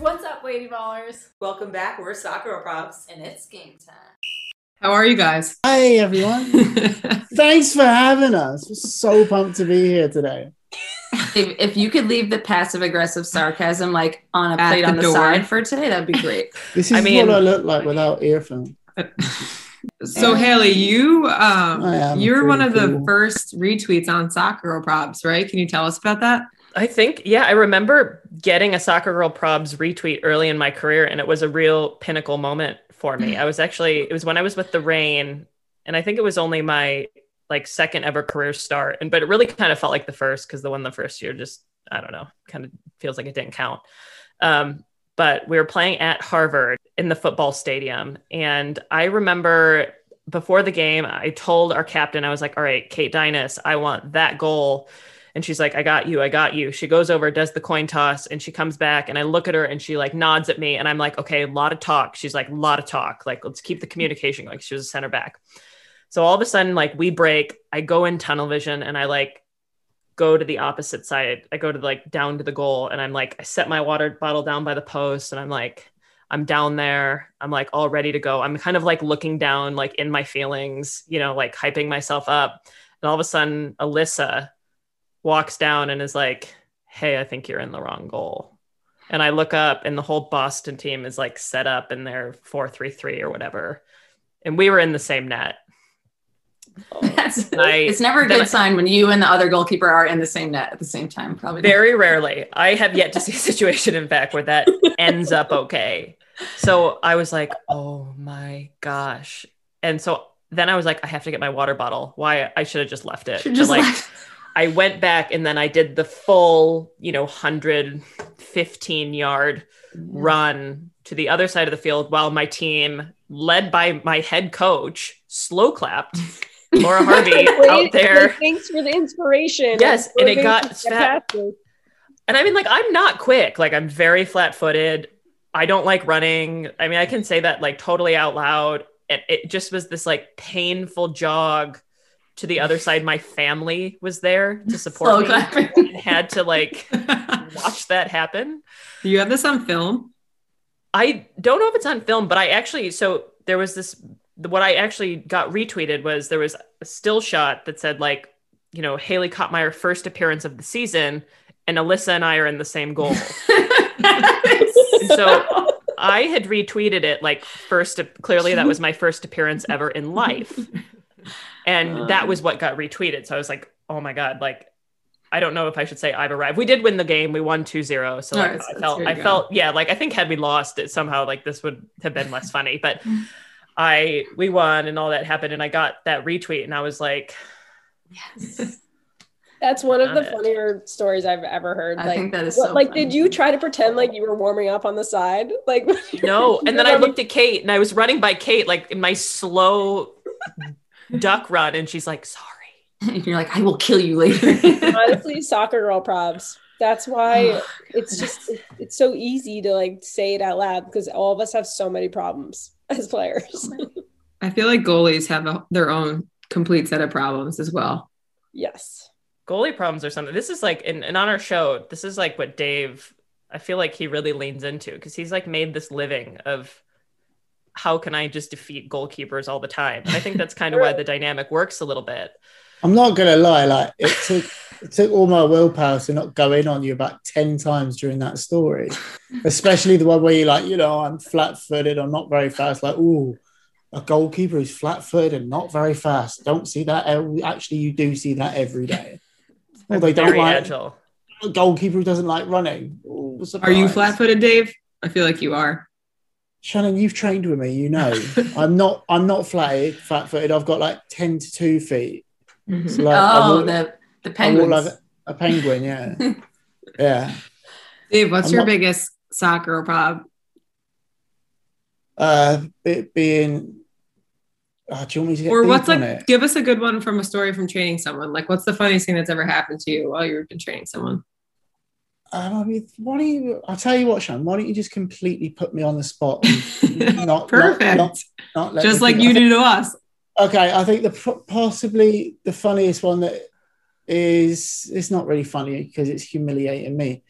What's up, Lady Ballers? Welcome back. We're Soccer Probs. And it's game time. How are you guys? Hey everyone. Thanks for having us. We're so pumped to be here today. If, if you could leave the passive aggressive sarcasm like on a At plate the on the door. side for today, that'd be great. This is I mean- what I look like without earphones. so Haley, you um I am you were one of pretty the cool. first retweets on Soccer Probs, right? Can you tell us about that? I think, yeah, I remember getting a Soccer Girl Probs retweet early in my career, and it was a real pinnacle moment for me. I was actually, it was when I was with the Rain, and I think it was only my like second ever career start, and but it really kind of felt like the first because the one the first year just, I don't know, kind of feels like it didn't count. Um, but we were playing at Harvard in the football stadium, and I remember before the game, I told our captain, I was like, "All right, Kate Deines, I want that goal." And she's like, I got you, I got you. She goes over, does the coin toss, and she comes back. And I look at her and she like nods at me. And I'm like, okay, a lot of talk. She's like, a lot of talk. Like, let's keep the communication going. She was a center back. So all of a sudden, like, we break. I go in tunnel vision and I like go to the opposite side. I go to like down to the goal and I'm like, I set my water bottle down by the post and I'm like, I'm down there. I'm like all ready to go. I'm kind of like looking down, like in my feelings, you know, like hyping myself up. And all of a sudden, Alyssa walks down and is like, Hey, I think you're in the wrong goal. And I look up and the whole Boston team is like set up in their 433 or whatever. And we were in the same net. That's I- it's never a good sign when you and the other goalkeeper are in the same net at the same time. Probably Very rarely. I have yet to see a situation, in fact, where that ends up okay. So I was like, oh my gosh. And so then I was like, I have to get my water bottle. Why? I should have just left it. Just like, left. I went back and then I did the full, you know, 115 yard mm. run to the other side of the field while my team, led by my head coach, slow clapped Laura Harvey out there. Thanks for the inspiration. Yes, and it got fat- And I mean, like, I'm not quick. Like, I'm very flat footed. I don't like running. I mean, I can say that like totally out loud. And it just was this like painful jog to the other side. My family was there to support Slow me and had to like watch that happen. Do you have this on film? I don't know if it's on film, but I actually so there was this what I actually got retweeted was there was a still shot that said like, you know, Haley Kopmeyer first appearance of the season and Alyssa and I are in the same goal. So I had retweeted it like first clearly that was my first appearance ever in life. And um, that was what got retweeted. So I was like, "Oh my god, like I don't know if I should say I've arrived. We did win the game. We won 2-0. So like, right, I felt I go. felt yeah, like I think had we lost it somehow like this would have been less funny, but I we won and all that happened and I got that retweet and I was like, yes. That's one of the Got it. funnier stories I've ever heard. I like, think that is what- so like, funny. did you try to pretend like you were warming up on the side? Like, no. And then I looked at Kate and I was running by Kate like in my slow duck run and she's like, "Sorry." And you're like, I will kill you later. honestly, soccer girl probs. That's why it's just it's so easy to like say it out loud because all of us have so many problems as players. I feel like goalies have a, their own complete set of problems as well. yes. goalie problems or something. This is like, and, and on our show, this is like what Dave, I feel like he really leans into because he's like made this living of how can I just defeat goalkeepers all the time. And I think that's kind of why the dynamic works a little bit. I'm not gonna lie, like it took it took all my willpower to not go in on you about 10 times during that story. Especially the one where you're like, you know, I'm flat footed, I'm not very fast. Like, ooh, a goalkeeper who's flat footed and not very fast. Don't see that. Actually, you do see that every day. Well, they don't Very like agile. a goalkeeper who doesn't like running. Ooh, Are you flat footed, Dave? I feel like you are. Shannon, you've trained with me, you know. I'm not I'm not flat flat footed. I've got like 10 to 2 feet. It's like oh, walk- the the penguins. like a penguin, yeah. yeah. Dave, what's I'm your not- biggest soccer prob? Uh it being oh, do you want me to get Or what's like, give us a good one from a story from training someone. Like, what's the funniest thing that's ever happened to you while you've been training someone? Um, I mean, why don't you I'll tell you what, Sean. why don't you just completely put me on the spot and not, not- Perfect. not, not let Just like you do to us. Okay, I think the possibly the funniest one that is it's not really funny because it's humiliating me.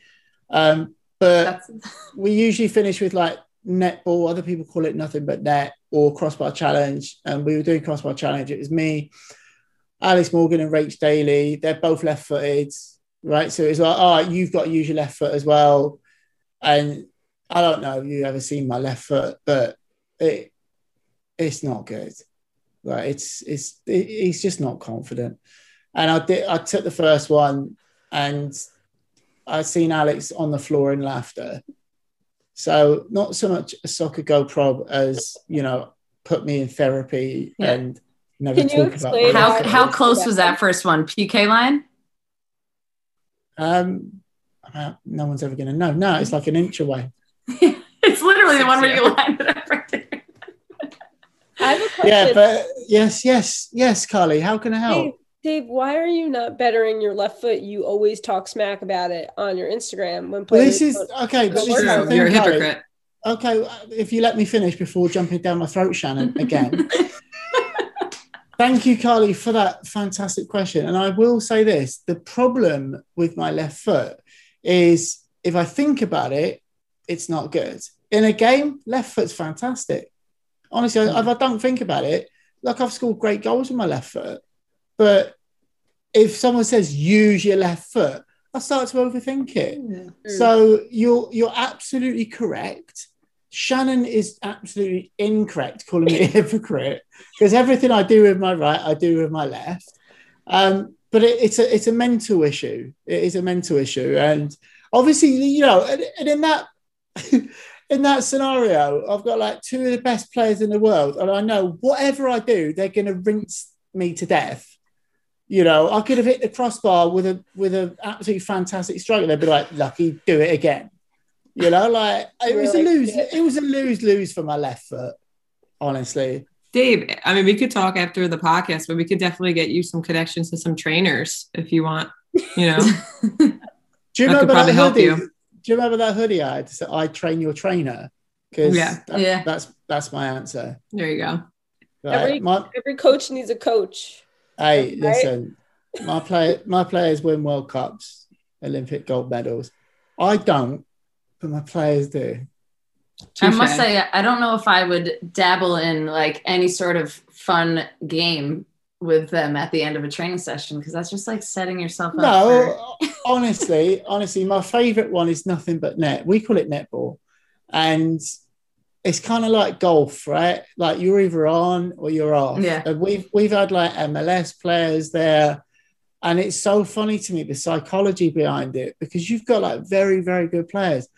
Um, but That's we usually finish with like netball. Other people call it nothing but net or crossbar challenge. And we were doing crossbar challenge. It was me, Alex Morgan, and Rach Daly. They're both left footed, right? So it's like, oh, you've got to use your left foot as well. And I don't know if you've ever seen my left foot, but it it's not good. Right? it's it's it, he's just not confident. And I did I took the first one and I seen Alex on the floor in laughter. So not so much a soccer go prob as you know put me in therapy Yeah. and never Can you talk about explain how how- life. how close was that first one? PK line? Um, uh, no one's ever going to know. No, it's like an inch away. it's literally the one where you Six, lined it up right there. I have a question. Yeah, but yes, yes, yes, Carly. How can I help? Dave, Dave, why are you not bettering your left foot? You always talk smack about it on your Instagram when Well, players. this is okay. But It's this is the thing, You're a Carly. hypocrite. Okay, if you let me finish before jumping down my throat, Shannon, again. Thank you, Carly, for that fantastic question. And I will say this the problem with my left foot is if I think about it, it's not good. In a game, left foot's fantastic. Honestly, if I don't think about it, like I've scored great goals with my left foot. But if someone says use your left foot, I start to overthink it. Mm. So you're you're absolutely correct. Shannon is absolutely incorrect calling me a hypocrite because everything I do with my right, I do with my left. Um, but it, it's a it's a mental issue. It is a mental issue, and obviously, you know, and, and in that in that scenario, I've got like two of the best players in the world, and I know whatever I do, they're going to rinse me to death. You know, I could have hit the crossbar with a with an absolutely fantastic stroke. and They'd be like, "Lucky, do it again." You know, like it was a lose. It was a lose lose for my left foot. Honestly, Dave, I mean, we could talk after the podcast, but we could definitely get you some connections to some trainers if you want. You know, do you I could remember that probably help hoodie? you. Do you remember that hoodie I had? to say, I train your trainer oh, because Yeah. Yeah. that's that's my answer. there you go. Right? Every- My, Every coach needs a coach. hey, Right? listen, my play my players win World Cups, Olympic gold medals. I don't, but my players do. I must say, I don't know if I would dabble in like any sort of fun game with them at the end of a training session because that's just like setting yourself up. for- No, honestly, honestly, my favorite one is nothing but net. We call it netball, and it's kind of like golf, right? Like you're either on or you're off. Yeah. And we've we've had like MLS players there, and it's so funny to me the psychology behind it because you've got like very very good players,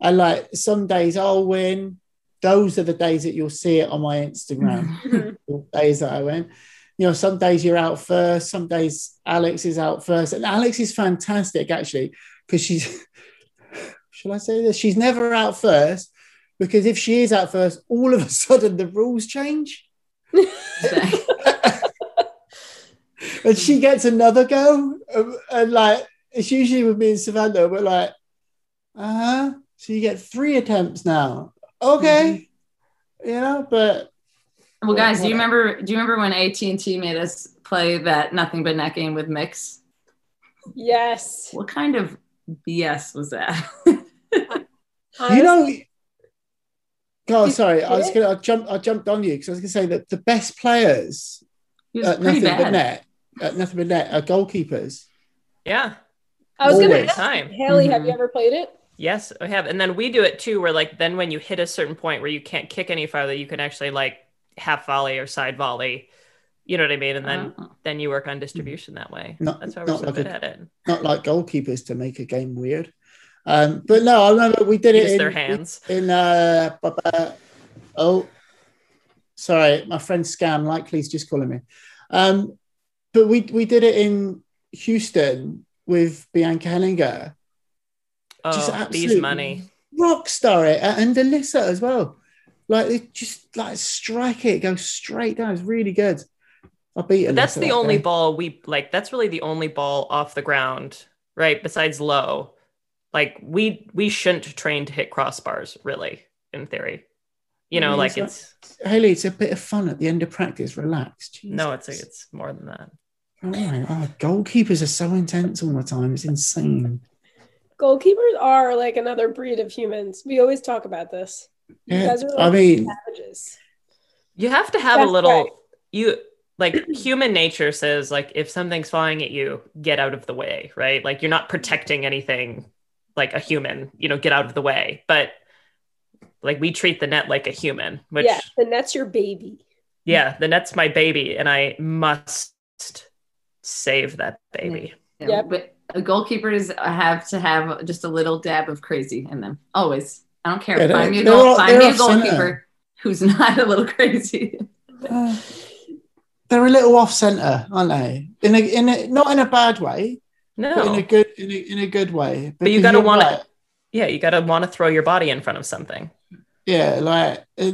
and like some days I'll win. Those are the days that you'll see it on my Instagram days that I win. You know, some days you're out first, some days Alex is out first. And Alex is fantastic actually, because she's shall I say this? She's never out first because if she is out first, all of a sudden the rules change. and she gets another go. Um, And like it's usually with me and Savannah, we're like, uh-huh. So you get three attempts now. Okay. You know, but Well, guys, do you remember? Do you remember when AT and T made us play that nothing but net game with Mix? Yes. What kind of BS was that? you know God, You sorry, I was gonna I jumped I jumped on you because I was gonna say that the best players at pretty nothing but net at nothing but net are goalkeepers. Yeah. I was gonna ask Time. Haley, have Mhm. you ever played it? Yes, I have. And then we do it too, where like then when you hit a certain point where you can't kick any farther, you can actually like half volley or side volley. You know what I mean? And then Oh. then you work on distribution that way. Not- That's why we're not so like good a- at it. Not like goalkeepers to make a game weird. Um, but no, I remember we did it Use in, their hands. in uh, bu- bu- oh sorry, my friend Scam likely's just calling me. Um, but we we did it in Houston with Bianca Henninger. Just Oh, these money. rock star it uh, and Alyssa as well. Like they just like strike it, go straight down. It's really good. I beat. That's the that only day. ball we like. That's really the only ball off the ground, right? Besides low, like we we shouldn't train to hit crossbars, really, in theory. You know, like it's it's Haley, it's a bit of fun at the end of practice. Relax. no, it's it's more than that. Oh God, goalkeepers are so intense all the time. It's insane. Goalkeepers are like another breed of humans. We always talk about this. You Yeah, guys are I mean, savages. You have to have a little right. you like human nature says like if something's flying at you, get out of the way, right? Like you're not protecting anything like a human, you know, get out of the way. But like we treat the net like a human, which yeah, the net's your baby. yeah, the net's my baby and I must save that baby. Yeah, Yep. But goalkeepers have to have just a little dab of crazy in them. Always. I don't care. Yeah, find me a, goal, all- find me a off center. goalkeeper who's not a little crazy. uh, they're a little off center, aren't they? In a, in a, not in a bad way, but in a good, in a, in a good way. But you gotta you're wanna- Yeah, you gotta want to throw your body in front of something. yeah, like uh,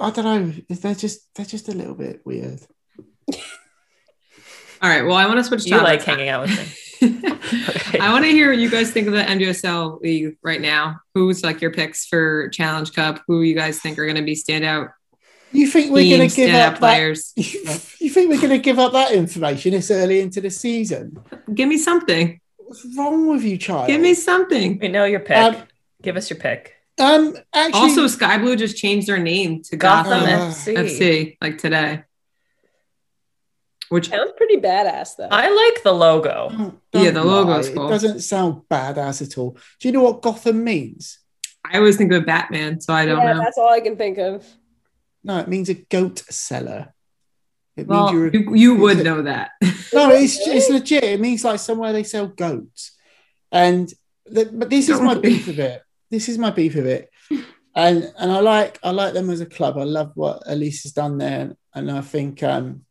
I don't know. They're just, they're just a little bit weird. All right. Well, I want to switch You like hanging out with me. Okay. I want to hear what you guys think of the NWSL league right now. Who's like your picks for Challenge Cup? Who you guys think are going to be standout You think we're going to give standout up that? players? You think we're going to give up that information this early into the season? Give me something. What's wrong with you, child? Give me something. we know your pick. Um, Give us your pick. Um, actually, Also, Sky Blue just changed their name to Gotham, Gotham FC. FC like today. Which Sounds pretty badass though. I like the logo. don't- Yeah, don't the logo lie. cool. It doesn't sound badass at all. Do you know what Gotham means? I always think of Batman, so I don't yeah, know. that's all I can think of. No, it means a goat seller. It Well, means you're. a- you, you would a- know that. No, it's it's legit. It means like somewhere they sell goats, and the, but this is my beef of it. This is my beef of it, and and I like I like them as a club. I love what Elise has done there, and I think um,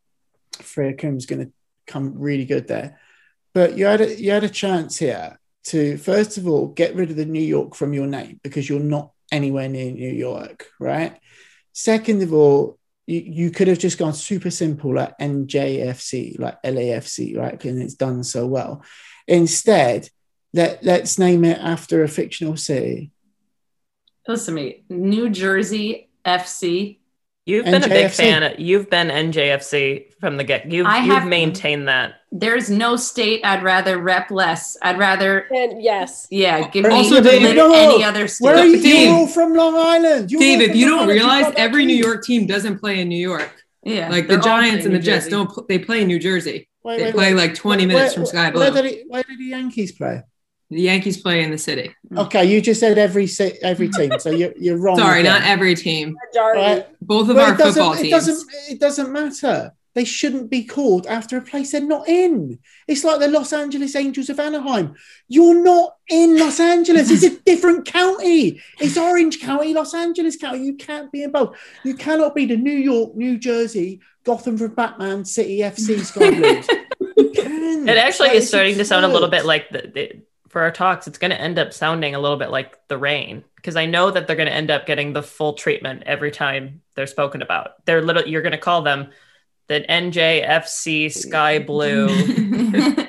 Freya Coombe's going to come really good there. But you had a, you had a chance here to first of all get rid of the New York from your name because you're not anywhere near New York, right? Second of all, you, you could have just gone super simple like NJFC, like LAFC, right? And it's done so well. Instead, let, let's name it after a fictional city. Listen to me. New Jersey FC. You've been a big NJFC. fan. You've been NJFC from the get. You've, I you've have- maintained that. There's no state I'd rather rep less. I'd rather, And yes, yeah, give me Also, lit Dave- No, any other state. Where are you? Dave. You're from Long Island. You're all Dave, if you don't Island. realize, got that every New. York team doesn't play in New York. Yeah, Like the Giants and the Jets Jersey. don't. pl- They play in New Jersey. Wait, They wait, play wait. like 20 Where- minutes from Sky Where Blue. did, it, where did the Yankees play? The Yankees play in the city. Mm. Okay, you just said every ci- every team, so you're, you're wrong. Sorry, again. not every team. Right? Both of But our it doesn't, football it teams. doesn't it doesn't matter. They shouldn't be called after a place they're not in. It's like the Los Angeles Angels of Anaheim. You're not in Los Angeles. It's a different county. It's Orange County, Los Angeles County. You can't be in both. You cannot be the New York, New Jersey, Gotham for Batman, City FC Sky Blues. It actually That is starting to sound a little bit like the, the for our talks. It's going to end up sounding a little bit like the rain because I know that they're going to end up getting the full treatment every time they're spoken about. They're little. You're going to call them the NJFC Sky Blue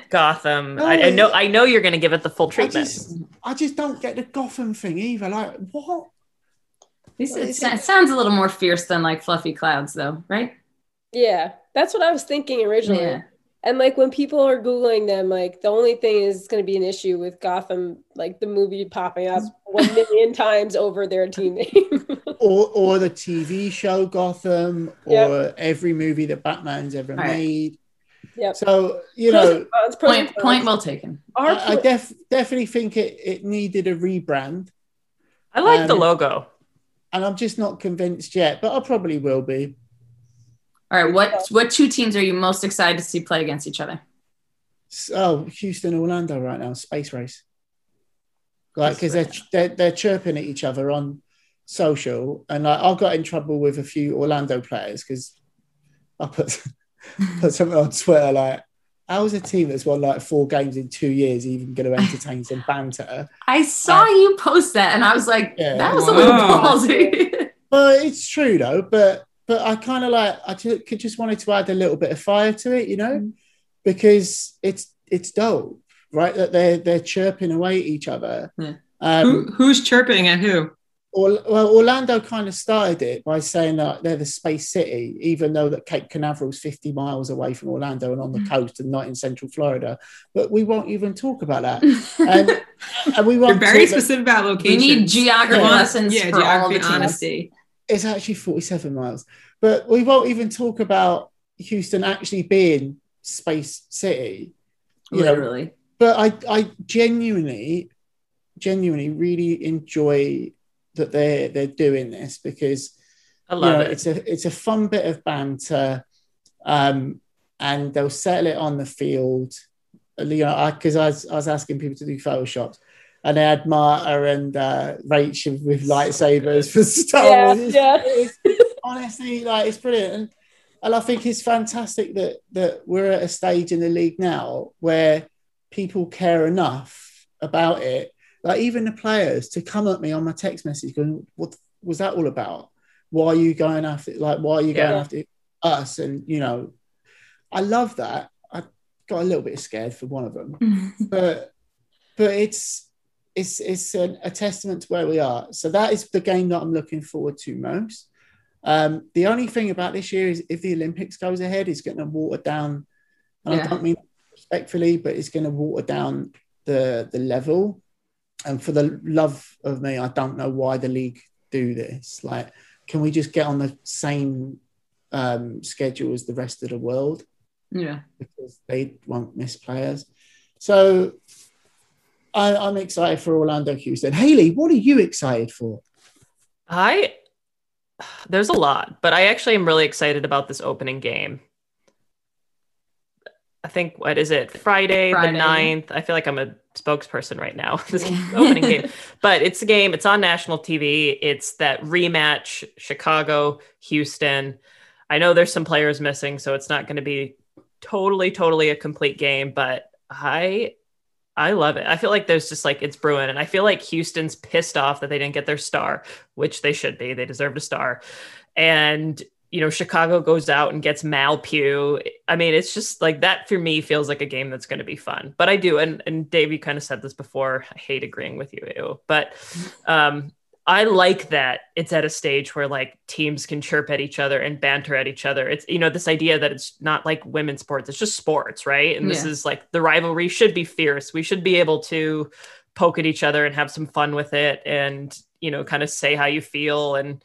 Gotham. I, I know. I know you're going to give it the full I treatment. just, I just don't get the Gotham thing either. Like, what? This- it sounds a little more fierce than like fluffy clouds, though, right? Yeah, that's what I was thinking originally. Yeah. And like when people are googling them, like the only thing is going to be an issue with Gotham, like the movie popping up one million times over their team name. or or the TV show Gotham, or Yep. every movie that Batman's ever All right. made. Yep. So you know, and cons, pros and Point, well taken. Our I, I def, definitely think it it needed a rebrand, I like the Um, logo. and I'm just not convinced yet, but I probably will be. All right, what what two teams are you most excited to see play against each other? So oh, Houston, Orlando, right now, space race. Like, because they're, they're they're chirping at each other on social, and like I got in trouble with a few Orlando players because I put put something on Twitter like, "How is a team that's won like four games in two years even going to entertain some banter?" I saw you post that, and I was like, Yeah. that was a little Wow. ballsy. Well, it's true though, but but I kind of like I ju- just wanted to add a little bit of fire to it, you know, because it's it's dope, right? That they're they're chirping away at each other. Yeah. Um, Who, who's chirping at who? Or, well, Orlando kind of started it by saying that they're the space city, even though that Cape Canaveral is 50 miles away from Orlando and on the coast and not in Central Florida. But we won't even talk about that. And and we You're won't very talk- specific about location. We need geography Yeah. lessons Yeah, for all the teams. honesty. It's actually 47 miles, but we won't even talk about Houston actually being Space City. You know, but I, I genuinely, genuinely really enjoy that they're they're doing this because I you love know, it. it's a it's a fun bit of banter, um, and they'll settle it on the field. You know, because I, was I was asking people to do photoshops, and they had Marta and uh, Rachel with lightsabers for Star Yeah, Wars. It's- yeah. it's- honestly, like it's brilliant, and, and I think it's fantastic that that we're at a stage in the league now where people care enough about it. Like even the players to come at me on my text message going, "What was that all about? Why are you going after? Like, why are you going Yeah. after us?" And you know, I love that. I got a little bit scared for one of them, but but it's it's it's an, a testament to where we are. So that is the game that I'm looking forward to most. Um, the only thing about this year is if the Olympics goes ahead, it's going to water down. And Yeah. I don't mean respectfully, but it's going to water down the the level. And for the love of me, I don't know why the league do this. Like, can we just get on the same um, schedule as the rest of the world? yeah. because they won't miss players. So I, I'm excited for Orlando Houston. Haley, what are you excited for? I there's a lot, but I actually am really excited about this opening game. I think what is it? Friday, Friday, the yeah. 9th. I feel like I'm a spokesperson right now. This opening game. But it's a game, it's on national TV. It's that rematch Chicago, Houston. I know there's some players missing, so it's not going to be totally totally a complete game, but I I love it. I feel like there's just like it's brewing, and I feel like Houston's pissed off that they didn't get their star, which they should be. They deserved a star. And you know, Chicago goes out and gets Mal Pugh. I mean, it's just like that for me feels like a game that's going to be fun. But I do, and and Dave, you kind of said this before. I hate agreeing with you, ew. but um, I like that it's at a stage where like teams can chirp at each other and banter at each other. It's you know this idea that it's not like women's sports; it's just sports, right? And this Yeah. is like the rivalry should be fierce. We should be able to poke at each other and have some fun with it, and you know, kind of say how you feel, and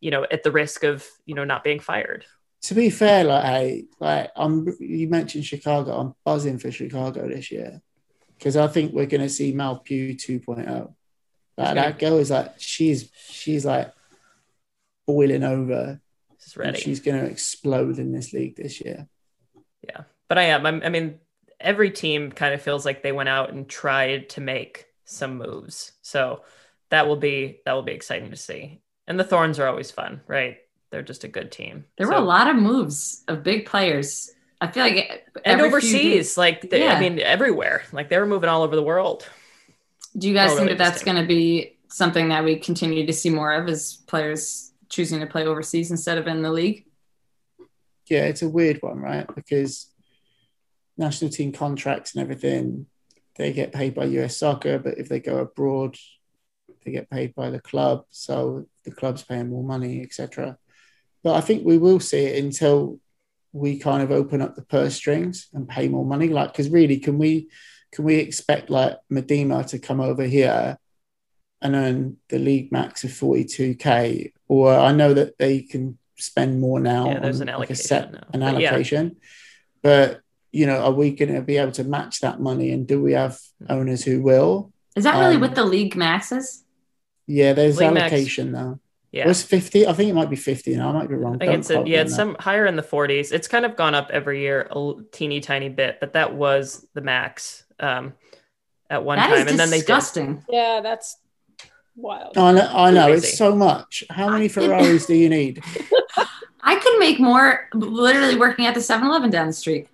you know, at the risk of you know not being fired. To be fair, like hey, like I'm you mentioned Chicago, I'm buzzing for Chicago this year. Because I think we're gonna see Mal Pugh 2.0. Like, that girl is like she's she's like boiling over. Just and ready. She's gonna explode in this league this year. Yeah, but I am. I'm, I mean, every team kind of feels like they went out and tried to make some moves. So that will be that will be exciting to see. And the Thorns are always fun, right? They're just a good team. There were a lot of moves of big players. I feel like and every few overseas, like they, Yeah. I mean, everywhere. Like they were moving all over the world. Do you guys Oh, think really that that's going to be something that we continue to see more of as players choosing to play overseas instead of in the league? yeah, it's a weird one, right? Because national team contracts and everything, they get paid by US soccer, but if they go abroad, they get paid by the club. So the club's paying more money, etc. But I think we will see it until we kind of open up the purse strings and pay more money. Like, because really, can we can we expect like Miedema to come over here and earn the league max of 42k? Or I know that they can spend more now. Yeah, there's on, an like, a allocation set now. an But yeah. allocation. But you know, are we going to be able to match that money? And do we have owners who will? Is that really Um, what the league maxes? Yeah, there's League max- allocation now. Yeah. Was 50? I think it might be 50 now. I might be wrong. I think Don't it's a, yeah, it's that. some higher in the 40s. It's kind of gone up every year a teeny tiny bit, but that was the max um, at one That time, is and then they did. disgusting. Yeah, that's wild. I know, I know it's so much. How many Ferraris do you need? I could make more literally working at the 7-Eleven down the street.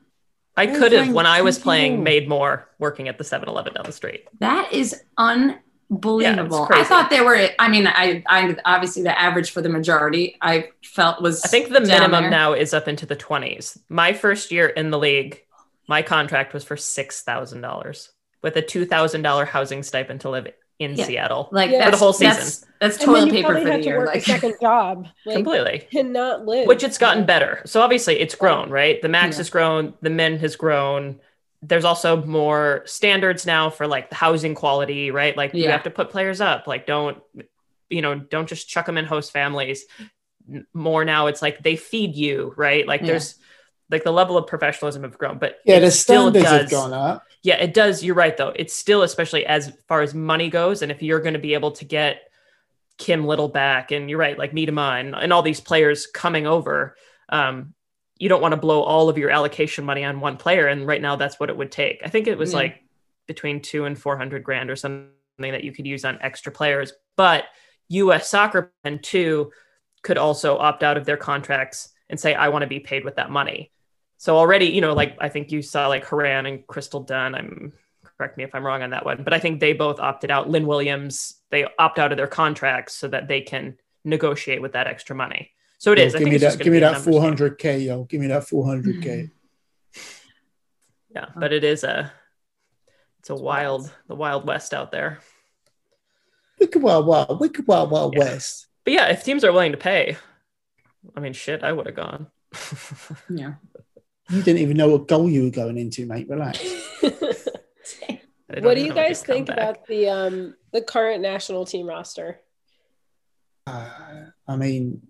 I could have, when I was playing, made more working at the 7-Eleven down the street. That is unbelievable. I thought they were. I mean, I, I obviously the average for the majority I felt was. I think the minimum there. now is up into the 20s. My first year in the league, my contract was for $6,000 with a $2,000 housing stipend to live in Yeah. Seattle. like Yeah. For the whole season. That's, that's And then toilet paper for the year. work Like a second job. Like, Completely. Cannot live. Which it's gotten better. So obviously it's grown, right? The max Yeah. has grown, the min has grown, there's also more standards now for like the housing quality, right? Like you have to put players up. Like don't you know, don't just chuck them in host families. More now it's like they feed you, right? Like Yeah. there's like the level of professionalism have grown, but Yeah, it the still standards have gone up. yeah, it does. You're right, though. It's still, especially as far as money goes, and if you're going to be able to get Kim Little back, and you're right, like Miedema and, and all these players coming over, um, you don't want to blow all of your allocation money on one player. And right now, that's what it would take. I think it was Yeah. like between two and four hundred grand or something that you could use on extra players. But U.S. Soccer and two could also opt out of their contracts and say, "I want to be paid with that money." So already, you know, like I think you saw like Horan and Crystal Dunn. I'm correct me if I'm wrong on that one, but I think they both opted out. Lynn Williams, they opt out of their contracts so that they can negotiate with that extra money. So it Yo, is. I give think me it's that. Give me that four hundred k, yo. Give me that four hundred k. Mm-hmm. Yeah, uh-huh. but it is a it's a wild, wild. the wild west out there. Wicked Wild Wild, Wicked Wild Wild Yeah. West. But yeah, if teams are willing to pay, I mean, shit, I would have gone. Yeah. You didn't even know what goal you were going into, mate. Relax. What do you guys think about the um the current national team roster? Uh, I mean,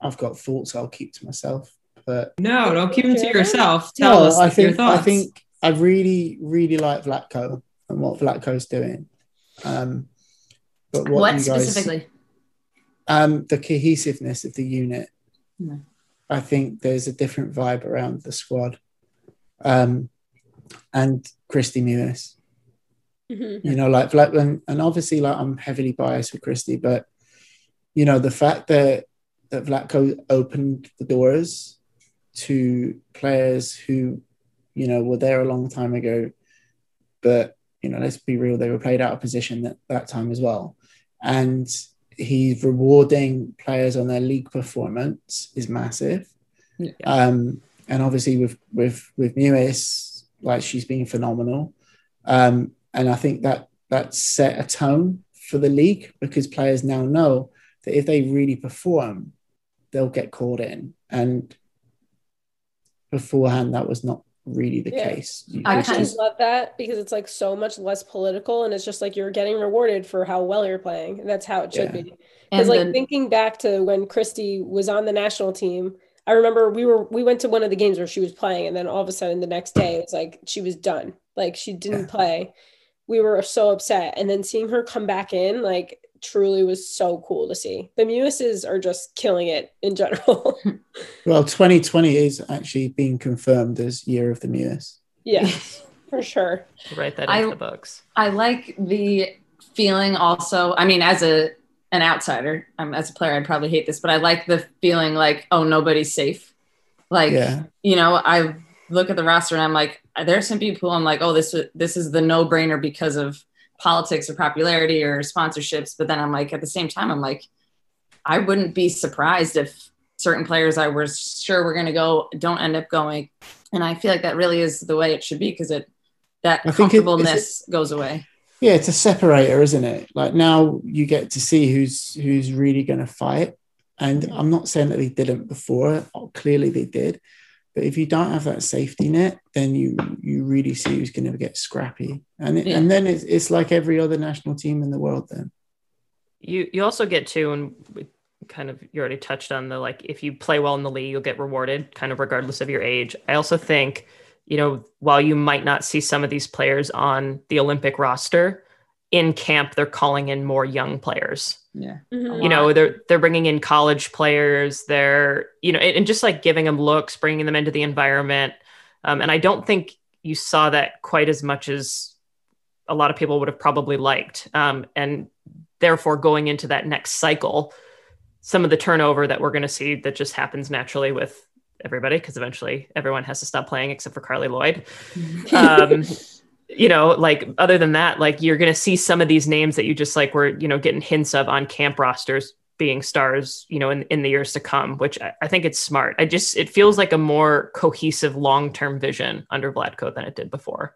I've got thoughts I'll keep to myself, but No, don't keep them to yourself. Tell No, us I think your thoughts. I think I really, really like Vlatko and what Vlatko's doing. Um, but what, What, guys, specifically? Um, the cohesiveness of the unit. Yeah. I think there's a different vibe around the squad. Um, and Kristie Mewis. Mhm. you know, like Vlad, and, and obviously, like I'm heavily biased with Kristie, but you know, the fact that that Vlatko opened the doors to players who, you know, were there a long time ago, but you know, let's be real, they were played out of position at that time as well, and he's rewarding players on their league performance is massive. Yeah. Um, and obviously with with with Mewis, like she's been phenomenal. Um, and I think that that set a tone for the league because players now know that if they really perform, they'll get called in. And beforehand, that was not really the Yeah. case. You- I I kind actually of- just- love that because it's like so much less political and it's just like you're getting rewarded for how well you're playing. And that's how it should Yeah. be. Because like the- thinking back to when Kristie was on the national team, I remember we were we went to one of the games where she was playing, and then all of a sudden the next day it's like she was done. Like she didn't Yeah. play. We were so upset. And then seeing her come back in, like truly was so cool to see. The Mewises are just killing it in general. well, 2020 is actually being confirmed as year of the Mewis. yeah, for sure. Write that I- into the books. I like the feeling also. I mean, as a an outsider, um, as a player, I'd probably hate this, but I like the feeling like, oh, nobody's safe. Like, Yeah. you know, I look at the roster and I'm like, there's some people I'm like, oh, this this is the no brainer because of politics or popularity or sponsorships. But then I'm like, at the same time, I'm like, I wouldn't be surprised if certain players I was sure were going to go don't end up going. And I feel like that really is the way it should be because it that I think it- comfortableness goes away. Yeah, it's a separator, isn't it? Like now you get to see who's who's really going to fight. And I'm not saying that they didn't before. Clearly they did. But if you don't have that safety net, then you you really see who's going to get scrappy. And it, Yeah. and then it's, it's like every other national team in the world. Then you you also get to and we kind of you already touched on the like if you play well in the league you'll get rewarded kind of regardless of your age i also think you know while you might not see some of these players on the olympic roster in camp they're calling in more young players. Yeah. Mhm. you know they're they're bringing in college players they're you know and, and just like giving them looks bringing them into the environment. Um, and i don't think you saw that quite as much as a lot of people would have probably liked. Um, and therefore going into that next cycle some of the turnover that we're going to see that just happens naturally with everybody because eventually everyone has to stop playing except for carly lloyd. Um, you know, like other than that, like you're going to see some of these names that you just like were, you know, getting hints of on camp rosters being stars, you know, in, in the years to come, which I, I think it's smart. I just, it feels like a more cohesive long term vision under Vlatko than it did before.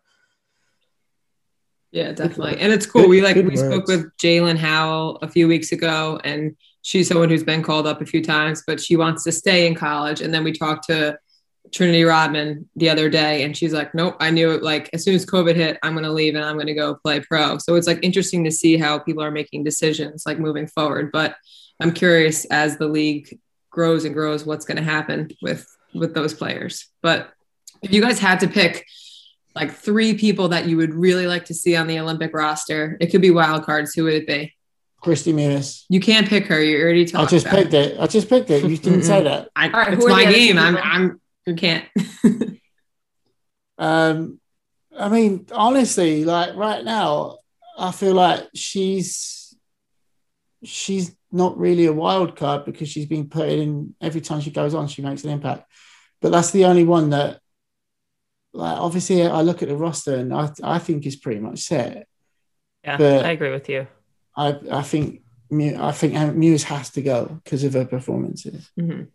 Yeah, definitely. And it's cool. we like Good we spoke with Jaelin Howell a few weeks ago, and she's someone who's been called up a few times, but she wants to stay in college. And then we talked to Trinity Rodman the other day, and she's like, "Nope, I knew it. Like as soon as COVID hit, I'm going to leave and I'm going to go play pro." So it's like interesting to see how people are making decisions like moving forward. But I'm curious as the league grows and grows, what's going to happen with with those players. But if you guys had to pick like three people that you would really like to see on the Olympic roster, it could be wild cards. Who would it be? Christy Mewis. You can't pick her. You already talked. I just about picked it. I just picked it. You didn't say that. I, All right, it's who are the my game. I'm. I'm. You can't. Um, I mean, honestly, like right now, I feel like she's she's not really a wild card because she's been put in every time she goes on, she makes an impact. But that's the only one that, like, obviously, I look at the roster and I I think is pretty much set. Yeah, But- I agree with you. I I think I think Mewis has to go because of her performances. Mhm.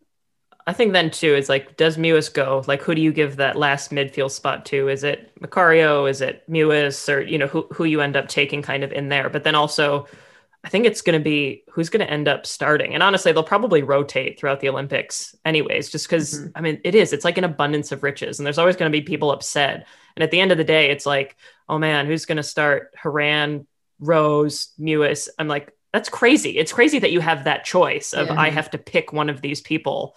I think then too is like, does Mewis go? Like, who do you give that last midfield spot to? Is it Macario? Is it Mewis? Or you know, who who you end up taking kind of in there? But then also, I think it's going to be who's going to end up starting. And honestly, they'll probably rotate throughout the Olympics, anyways, just because Mhm. I mean, it is. It's like an abundance of riches, and there's always going to be people upset. And at the end of the day, it's like, oh man, who's going to start? Horan, Rose, Mewis. I'm like, that's crazy. It's crazy that you have that choice of Yeah. I have to pick one of these people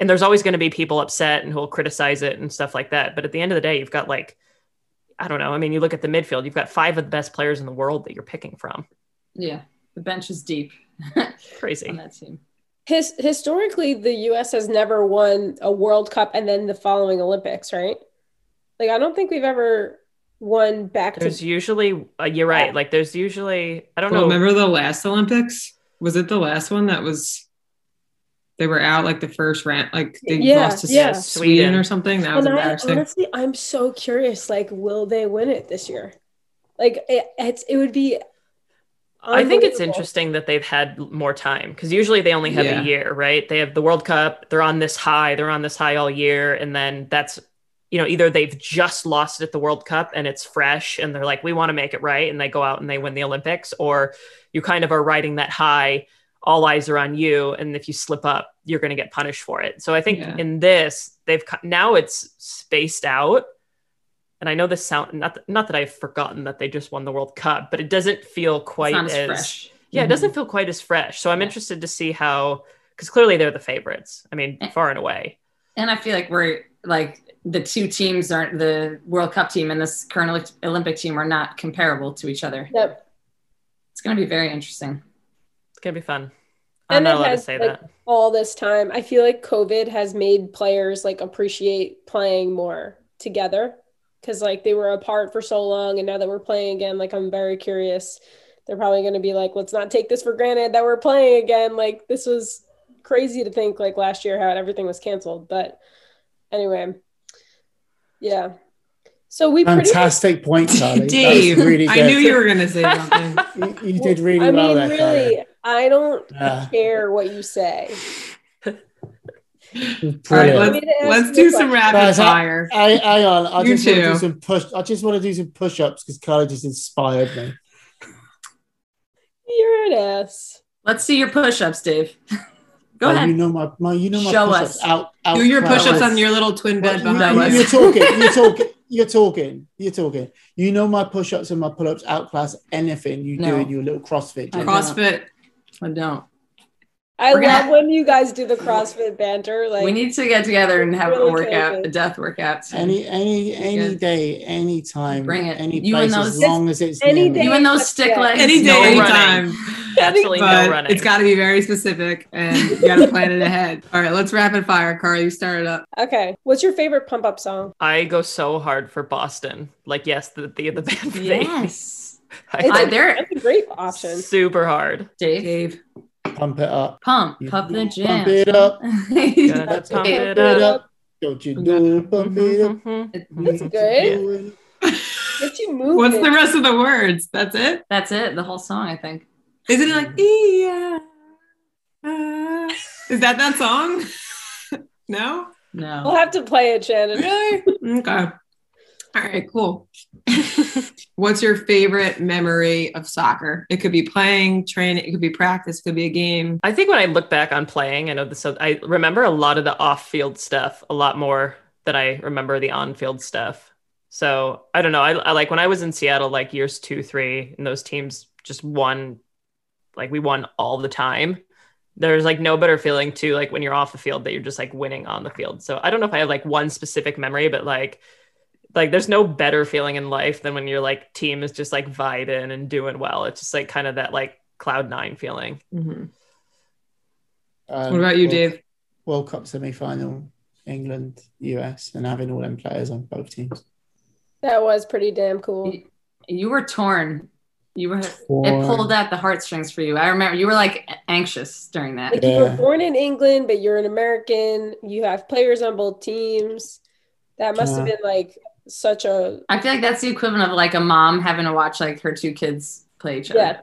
and there's always going to be people upset and who'll criticize it and stuff like that. But at the end of the day, you've got like, I don't know. I mean, you look at the midfield, you've got five of the best players in the world that you're picking from. Yeah, the bench is deep Crazy. on that team. His, historically, the U.S. has never won a World Cup and then the following Olympics, right? Like, I don't think we've ever won back There's to. usually, uh, you're right. Like, there's usually, I don't Well, know. remember the last Olympics? Was it the last one that was? They were out like the first round, like they Yeah, lost to yeah. Sweden. Sweden. or something. That was And I, embarrassing. honestly, I'm so curious. Like, will they win it this year? Like, it, it's it would be. I think it's interesting that they've had more time because usually they only have Yeah. a year, right? They have the World Cup, they're on this high, they're on this high all year, and then that's you know either they've just lost at the World Cup and it's fresh, and they're like, we want to make it right, and they go out and they win the Olympics, or you kind of are riding that high. All eyes are on you, and if you slip up, you're going to get punished for it. So I think Yeah. in this, they've now it's spaced out, and I know this sound not that, not that I've forgotten that they just won the World Cup, but it doesn't feel quite it's not as, as fresh. yeah, it Mhm. doesn't feel quite as fresh. So I'm Yeah. interested to see how, because clearly they're the favorites. I mean, Eh. far and away. And I feel like we're like the two teams aren't the World Cup team and this current Olympic team are not comparable to each other. Yep. It's going to be very interesting. It's gonna be fun. I'm And not it allowed to say like, that. all this time. I feel like COVID has made players like appreciate playing more together because like they were apart for so long, and now that we're playing again, like I'm very curious. They're probably going to be like, let's not take this for granted that we're playing again. Like this was crazy to think like last year how everything was canceled, but anyway, yeah. So we pretty Fantastic point, Charlie. Dave, That's really I knew you were going to say something. You, you did really I well mean, there. really, Charlie. I don't Yeah. care what you say. All right, Brilliant. let's, Want me to ask let's do some question? rapid Guys, I- fire. Hey, hang on. I You just want to do some push. I just want to do some push-ups because Carly just inspired me. You're an ass. Let's see your push ups, Dave. Go Oh, ahead. You know my, my you know my Show push-ups us. out. out Do your push-ups on your little twin bed Well, behind you, you. are talking. You're talking. You're talking. You're talking. You know my push-ups and my pull-ups outclass anything you No. do in your little CrossFit. I gym. know. CrossFit. I don't. I We're love gonna- when you guys do the CrossFit banter. Like we need to get together and have Really a workout, crazy. a death workout. soon. Any any any Good. day, any time, Bring it. any You and place, as those- long as it's Any day. you and those stick it. legs. Any day, no anytime. Absolutely no running. it's got to be very specific and you got to plan it ahead. All right, let's rapid fire. Carl, you start it up. okay. What's your favorite pump up song? I go so hard for Boston. Like, yes, the the, the band for me. Yes. It's I, I- a- there- that's a great option. super hard. Dave, Dave. Pump it up. pump, You pump the gym. pump it up. Gotta That's pump it. it up. Don't you do it, pump it up. That's Mhm. good. Get you moving. What's the rest of the words? That's it? That's it. The whole song, I think. Isn't it like, "Ee-ah, ah." is that that song? no? No. We'll have to play it, Shannon. Really? Okay. All right, cool. What's your favorite memory of soccer? It could be playing, training, it could be practice, it could be a game. I think when I look back on playing, I know this. I remember a lot of the off-field stuff a lot more than I remember the on-field stuff. So I don't know. I, I like when I was in Seattle, like years two, three, and those teams just won. Like we won all the time. There's like no better feeling too, like when you're off the field that you're just like winning on the field. So I don't know if I have like one specific memory, but like like there's no better feeling in life than when your like team is just like vibing and doing well. It's just like kind of that like cloud nine feeling. Mhm. Um, What about you, World- Dave? World Cup semi final, England, US, and having all them players on both teams. That was pretty damn cool. You were torn. You were Torn. it pulled at the heartstrings for you. I remember you were like anxious during that. Like you were born in England, but you're an American. You have players on both teams. That must have been like such a I feel like that's the equivalent of like a mom having to watch like her two kids play each other. yeah.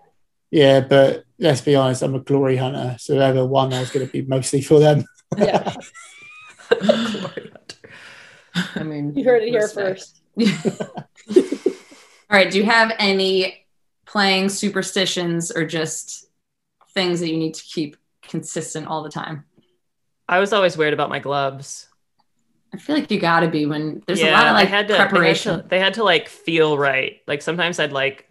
Yeah, but let's be honest, I'm a glory hunter. So whoever won, I was going to be mostly for them. Yeah. I mean, You heard it here first. All right. Do you have any playing superstitions or just things that you need to keep consistent all the time? I was always weird about my gloves. I feel like you got to be when there's a lot of like had to, preparation. They had, to, they had to like feel right. Like sometimes I'd like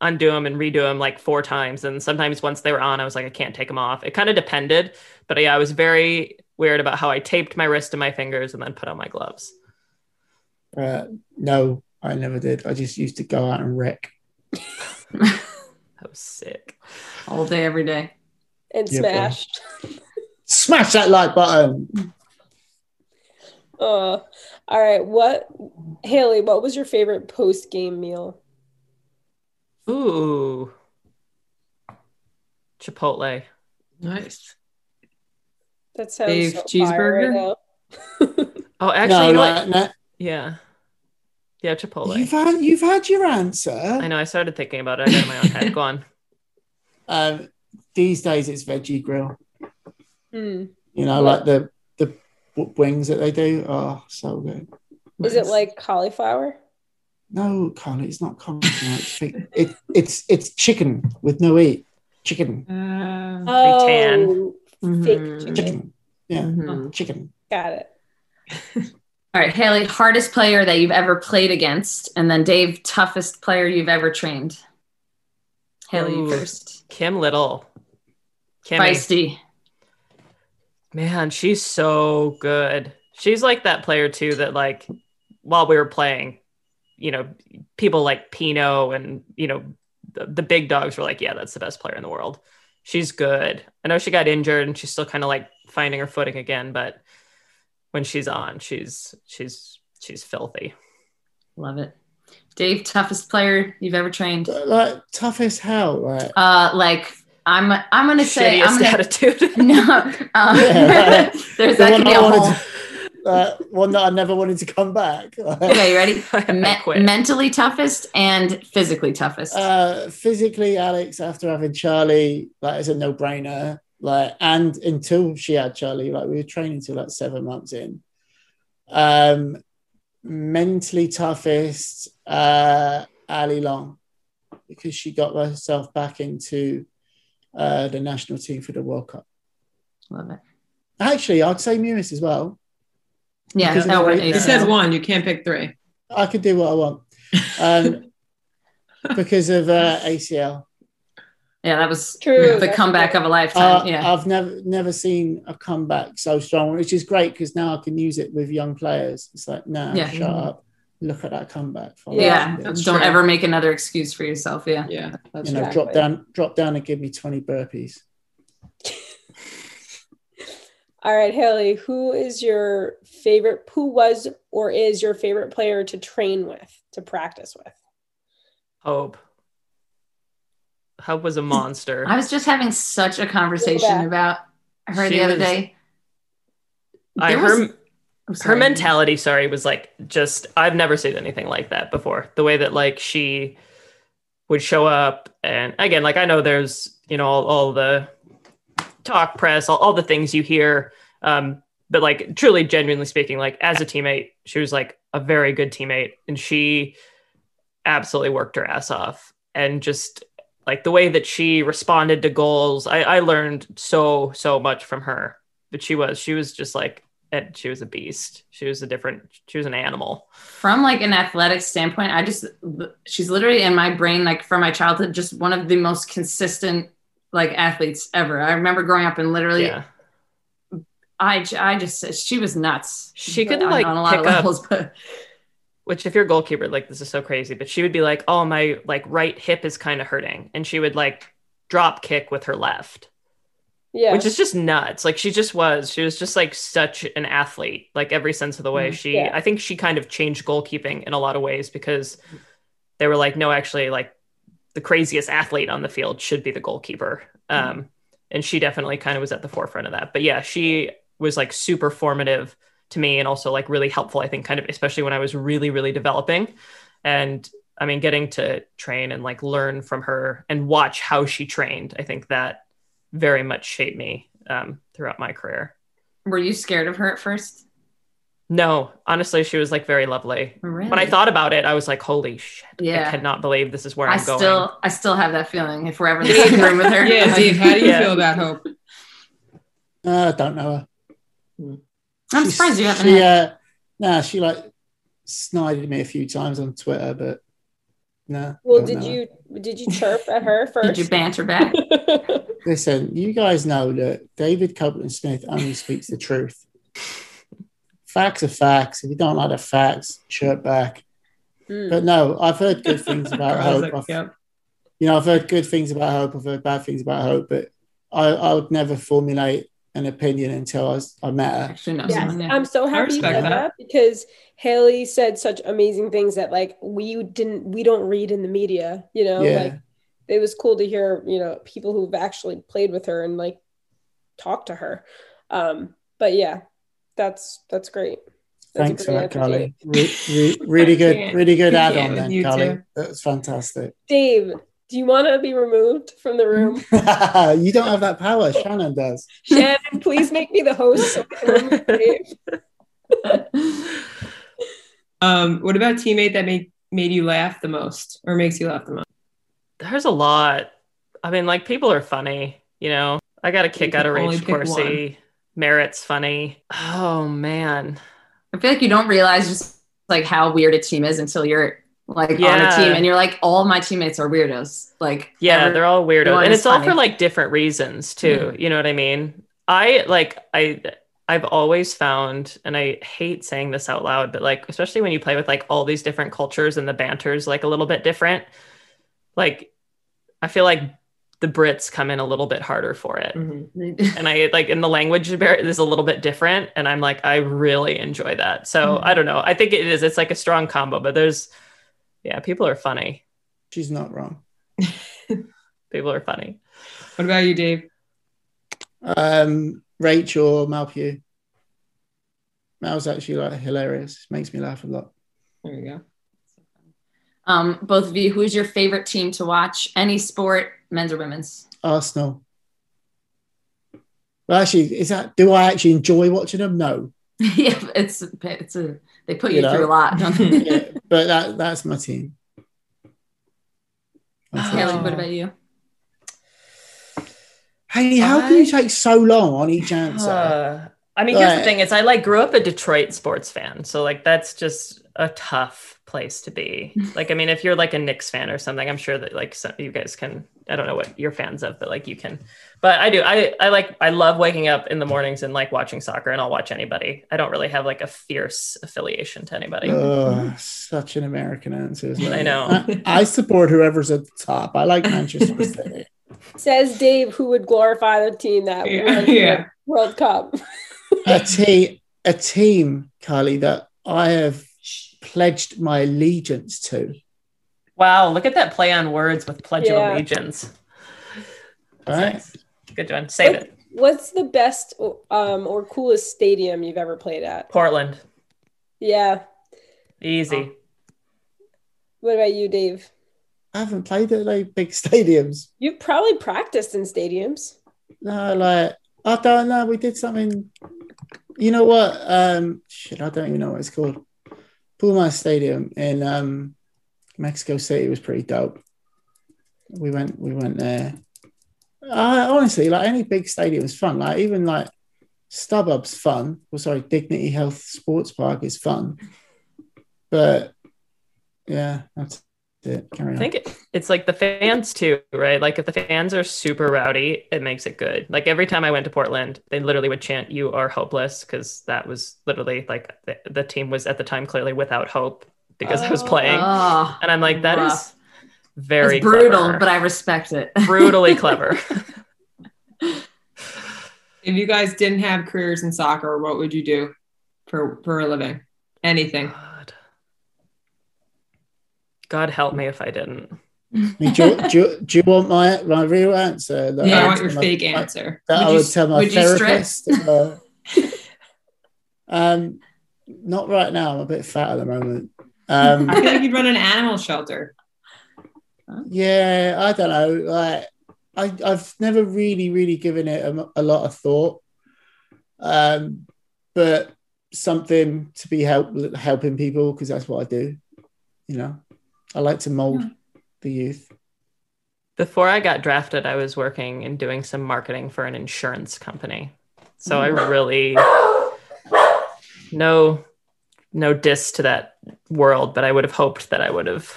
undo them and redo them like four times, and sometimes once they were on, I was like, I can't take them off. It kind of depended, but yeah, I was very weird about how I taped my wrist and my fingers and then put on my gloves. Uh, no, I never did. I just used to go out and wreck. That was sick. all day, every day. And Yeah, bro. smashed. Smash that like button. Uh, all right. What Haley, what was your favorite post game meal? Ooh, Chipotle. nice. That sounds Beef so fire right cheeseburger? now. Oh, actually, no, you know what? like, no, yeah, yeah, Chipotle. you've had you've had your answer. I know. I started thinking about it. I got in my own head. Go on. Um, these days it's veggie grill. Hmm. You know, like the the w- wings that they do. Oh, so good. Is it like cauliflower? No, Carly, it's not cauliflower. It's, it, it's it's chicken with no eat. Chicken, Uh, Tan. Oh, Mhm. fake chicken. chicken. Yeah, Mhm. chicken. Got it. All right, Haley, hardest player that you've ever played against, and then Dave, toughest player you've ever trained. Haley, you Ooh. first. Kim Little. Kimmy. Feisty. Man, she's so good. She's like that player too that like while we were playing, you know, people like Pinoe and you know the, the big dogs were like, yeah, that's the best player in the world. She's good. I know she got injured and she's still kind of like finding her footing again, but when she's on, she's she's she's filthy. Love it. Dave, toughest player you've ever trained. Like tough as hell. Like Uh, like I'm, I'm gonna say, I'm gonna, attitude. no. Um, Yeah, right. there's the that one can be I a whole. to, uh, one that I never wanted to come back. Okay, you ready? Me- mentally toughest and physically toughest. uh, physically, Alex, after having Charlie, like it's a no brainer. Like, and until she had Charlie, like we were training till like seven months in. Um, mentally toughest, uh, Allie Long, because she got herself back into uh, the national team for the World Cup. Love it. Actually, I'd say Mewis as well. Yeah, Because of that the were- way- You said one. You can't pick three. I could do what I want um, because of uh, ACL. yeah, that was True. the That's comeback true. of a lifetime. Uh, yeah. I've never never seen a comeback so strong, which is great because now I can use it with young players. It's like, nah, Yeah. shut up. Look at that comeback. Follow yeah, it. That's don't true. ever make another excuse for yourself. Yeah. Yeah, that's you know, true. drop down, drop down, and give me twenty burpees. All right, Haley, who is your favorite, who was or is your favorite player to train with, to practice with? Hope. Hope was a monster. I was just having such a conversation Yeah. about her She the other was- day. I There was- her I'm her mentality sorry was like just i've never seen anything like that before the way that like she would show up and again like i know there's you know all, all the talk press all, all the things you hear um but like truly genuinely speaking like as a teammate she was like a very good teammate, and she absolutely worked her ass off. And just like the way that she responded to goals, I, I learned so so much from her. But she was she was just like and she was a beast. She was a different. She was an animal. From like an athletic standpoint, I just she's literally in my brain like from my childhood, just one of the most consistent like athletes ever. I remember growing up and literally. Yeah. I, I just she was nuts. She could on, like on a lot pick of up but which if you're a goalkeeper like this is so crazy but she would be like oh my like right hip is kind of hurting and she would like drop kick with her left Yeah. which is just nuts like she just was she was just like such an athlete like every sense of the way Mhm. she Yeah. i think she kind of changed goalkeeping in a lot of ways because they were like no actually like the craziest athlete on the field should be the goalkeeper um and she definitely kind of was at the forefront of that but yeah she was like super formative to me and also like really helpful i think kind of especially when i was really really developing and i mean getting to train and like learn from her and watch how she trained i think that very much shaped me um, throughout my career were you scared of her at first? no honestly she was like very lovely Really? when i thought about it i was like holy shit Yeah. i cannot believe this is where I i'm going still I still have that feeling if we're ever in the same room with her. Yeah, Dave, how do you Yeah. feel about Hope? Uh, I don't know her. I'm She's- surprised you haven't She, had- uh, nah, she like snided me a few times on Twitter, but no. well, did you did you chirp at her first? Did you banter back? Listen, you guys know that David Copeland Smith only speaks the truth. Facts are facts. If you don't like the facts, chirp back. Mm. But no, I've heard good things about Hope. like, I've- yeah. You know, I've heard good things about Hope. I've heard bad things about Hope, but I, I would never formulate an opinion until I, was, I met her. Actually, no. Yes, yeah. I'm so happy you said that. that because Haley said such amazing things that like we didn't we don't read in the media, you know, Yeah. like it was cool to hear, you know, people who've actually played with her and like talk to her. Um, but yeah, that's that's great. That's Thanks for that, Carly. Re- re- really good, really good add-on with then, Carly. two. That was fantastic. Dave, do you want to be removed from the room? you don't have that power. Shannon does. Shannon, please make me the host. So I can remove Dave. Um, what about teammate that made made you laugh the most or makes you laugh the most? There's a lot i mean like people are funny you know i got a kick out of Rach Corsie merritt's funny oh man I feel like you don't realize just like how weird a team is until you're like on a team and you're like, all my teammates are weirdos. Like, Yeah, they're all weirdos, and it's all for like different reasons too. Mm. You know what I mean? I like I I've always found, and I hate saying this out loud, but like especially when you play with like all these different cultures and the banter's like a little bit different. Like I feel like the Brits come in a little bit harder for it. Mhm. And I like in the language bar- is a little bit different, and I'm like I really enjoy that. So Mhm. I don't know. I think it is. It's like a strong combo, but there's yeah, people are funny. She's not wrong. People are funny. What about you, Dave? Um, Rachel Mal Pugh. Mal's actually like hilarious. Makes me laugh a lot. There you go. Um, both of you, who's your favorite team to watch? Any sport, men's or women's? Arsenal. Well, actually, is that? Do I actually enjoy watching them? No. yeah, it's it's a they put you, You know? through a lot, don't they? Yeah, but that that's my team. Haley, what about you? Hey, how can you take so long on each answer? Uh, I mean, here's the Right. thing: is I like grew up a Detroit sports fan, so like that's just a tough place to be. like, I mean, if you're like a Knicks fan or something, I'm sure that like some, you guys can. I don't know what you're fans of, but like you can. But I do. I I like. I love waking up in the mornings and like watching soccer, and I'll watch anybody. I don't really have like a fierce affiliation to anybody. Oh, such an American answer. Isn't? I know. I, I support whoever's at the top. I like Manchester City. Says Dave, who would glorify the team that Yeah, won the yeah. World Cup. a team, a team, Carly, that I have pledged my allegiance to. Wow, look at that play on words with Pledge Yeah. of Allegiance. That's Right? nice. Good one. Save What- it. What's the best um, or coolest stadium you've ever played at? Portland. Yeah. Easy. What about you, Dave? I haven't played at like big stadiums. You've probably practiced in stadiums. No, like I don't know. We did something. You know what? Um, shit, I don't even know what it's called. Pumas Stadium in um, Mexico City was pretty dope. We went we went there. I honestly like any big stadium is fun. Like even like StubHub's fun. Well, sorry, Dignity Health Sports Park is fun. But yeah, that's it. Carry I think it, it's like the fans too, right? Like if the fans are super rowdy, it makes it good. Like every time I went to Portland, they literally would chant "You are hopeless" because that was literally like the, the team was at the time clearly without hope because I was Oh. playing, Oh, and I'm like, that is rough. very it's brutal, clever. but I respect it. brutally clever. If you guys didn't have careers in soccer, what would you do for for a living? Anything. God. God help me if I didn't. Do, you, do, you, do you want my, my real answer? That Yeah, I would want your my- fake my- answer. that Would I you would s- tell my would therapist. uh, um, not right now. I'm a bit fat at the moment. Um, I feel like you'd run an animal shelter. yeah, I don't know. Like, I, I've never really, really given it a, a lot of thought. Um, but something to be help helping people because that's what I do. You know, I like to mold hmm. the youth. Before I got drafted, I was working and doing some marketing for an insurance company. So I hmm. really no no diss to that world, but I would have hoped that I would have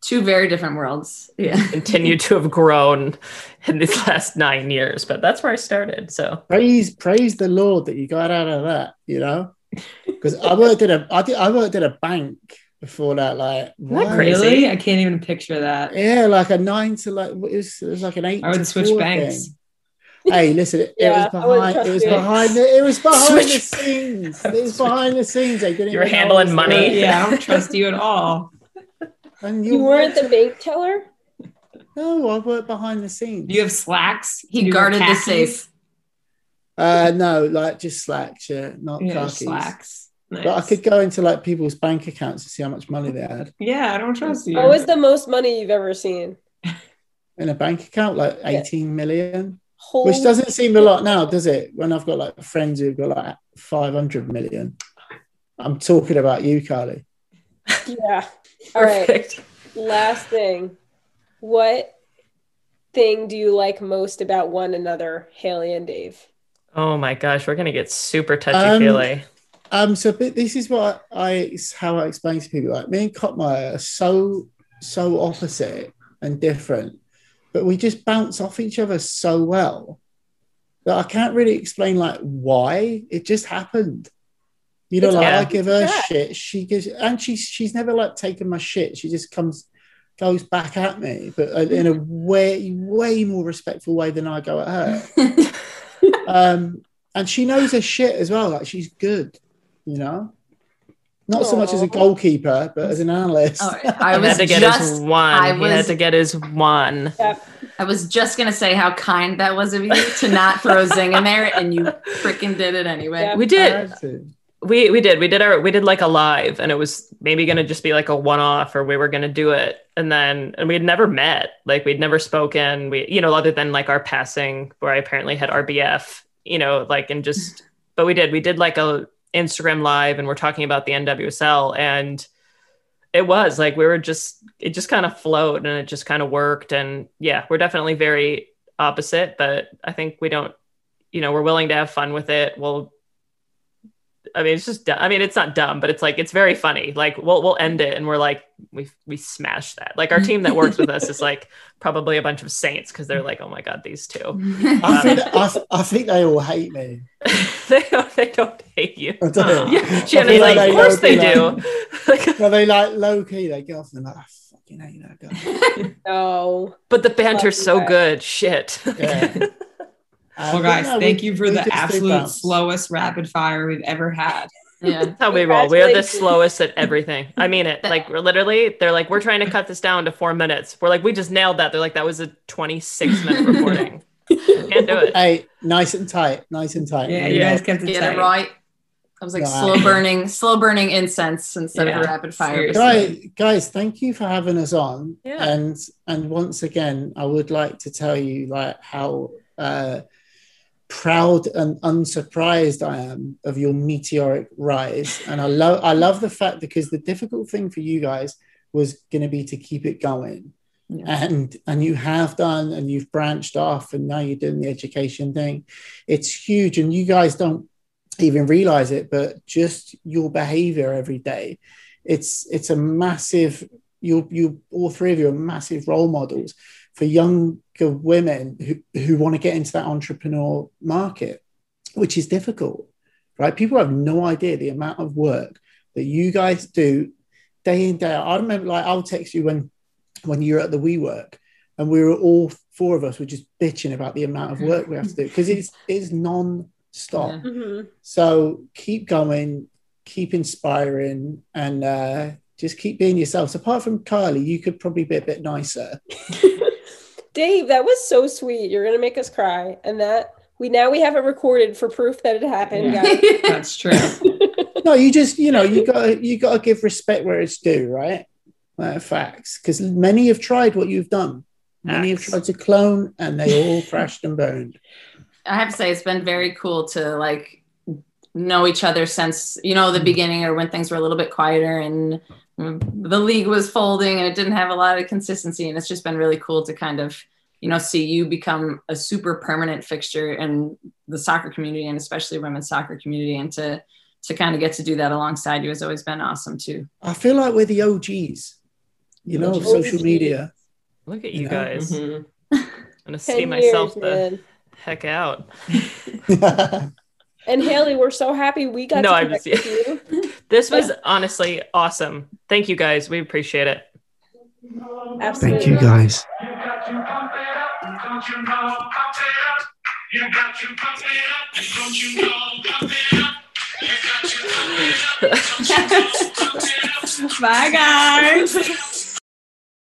Two very different worlds. Yeah. continued to have grown in these last nine years. But that's where I started. So praise praise the Lord that you got out of that, you know. Because I worked at a I did I worked at a bank before that, like Isn't that what? crazy? Really? I can't even picture that. Yeah, like a nine to like it was, it was like an eight. I would to switch four banks. thing. Hey, listen, it, Yeah, it was behind. It was you. behind. The, it was behind the scenes. It was behind the scenes. They didn't. You were handling money. there. Yeah, I don't trust you at all. And You weren't the bank teller? No, I worked behind the scenes. You have slacks? He you guarded the safe. Uh, no, like just slacks. Yeah, not Yeah, khakis. slacks. Nice. But I could go into like people's bank accounts to see how much money they had Yeah, I don't trust you. What was the most money you've ever seen? in a bank account, like 18 million. Holy Which doesn't seem a lot now, does it? When I've got like friends who've got like 500 million. I'm talking about you, Carly. Yeah. All right. Last thing. What thing do you like most about one another, Haley and Dave? Oh my gosh, we're gonna get super touchy feely. Um, so this is what I how I explain to people. Like me and Kopmeyer are so so opposite and different, but we just bounce off each other so well that I can't really explain like why. It just happened. You know, It's like. I give her Yeah. shit, she gives, and she's she's never like taken my shit. She just comes goes back at me, but uh, in a way way more respectful way than I go at her. um, and she knows her shit as well. Like she's good, you know. Not so much as a goalkeeper, but as an analyst. All right. I He had to get just his one. I He had to get his one. I was just gonna say how kind that was of you to not throw a zing in there, and you freaking did it anyway. Yeah. We did. We we did. We did our we did like a live and it was maybe gonna just be like a one off or we were gonna do it. And then and we had never met. Like we'd never spoken. We you know, other than like our passing where I apparently had RBF, you know, like and just but we did. We did like a Instagram live and we're talking about the NWSL and it was like we were just it just kind of flowed and it just kind of worked. And yeah, we're definitely very opposite, but I think we don't, you know, we're willing to have fun with it. We'll I mean, it's just, du- I mean, it's not dumb, but it's like, it's very funny. Like we'll, we'll end it and we're like, we, we smashed that. Like our team that works with us is like probably a bunch of saints. Cause they're like, oh my God, these two, I um, think, I, I think they all hate me. they, don't, they don't hate you. I don't know. Yeah. I Shannon's feel like, like of course they they know do. like, Well, they like low key. They go off and they're like, I fucking hate that guy. No. but the banter's so good. Shit. Yeah. Uh, Well, guys, no, thank we- you for the absolute bounce. slowest rapid fire we've ever had. yeah. That's how we roll. We are the slowest at everything. I mean it. Like we're literally, they're like, we're trying to cut this down to four minutes. We're like, we just nailed that. They're like, that was a 26 minute recording. Can't do it. Hey, nice and tight, nice and tight. Yeah, You you know, guys kept it Get tight. it right. I was like No, slow burning, slow burning incense instead Yeah, of a rapid fire. Guys, guys, thank you for having us on. Yeah. And and once again, I would like to tell you like how uh proud and unsurprised I am of your meteoric rise. And I love I love the fact because the difficult thing for you guys was going to be to keep it going. Yeah. And and you have done and you've branched off and now you're doing the education thing. It's huge and you guys don't even realize it, but just your behavior every day, it's it's a massive you you all three of you are massive role models for younger women who, who want to get into that entrepreneur market, which is difficult, right? People have no idea the amount of work that you guys do day in, day out. I remember like I'll text you when when you're at the WeWork and we were all four of us were just bitching about the amount of work we have to do because it's it's non-stop. Yeah. Mhm. So keep going, keep inspiring, and uh, just keep being yourselves. Apart from Kylie, you could probably be a bit nicer. Dave, that was so sweet. You're gonna make us cry, and that we now we have it recorded for proof that it happened, guys. That's true. No, you just you know you got you got to give respect where it's due, right? Uh, facts, because many have tried what you've done. Many have tried to clone, and they all crashed and burned. I have to say it's been very cool to like know each other since you know the beginning or when things were a little bit quieter and the league was folding and it didn't have a lot of consistency and it's just been really cool to kind of you know see you become a super permanent fixture in the soccer community and especially women's soccer community and to to kind of get to do that alongside you has always been awesome too. I feel like we're the OGs, you know, of social media. Look at you Yeah. guys. Mhm. I'm gonna see myself years, the man. heck out. And Haley, we're so happy we got No, to I connect was- with you. This was honestly awesome. Thank you guys. We appreciate it. Absolutely. Thank you guys. You got to pump it up, don't you know? Pump it up. You got to pump it up, don't you know? Pump it up. You got to pump it up, don't you know? Pump it up. Bye guys.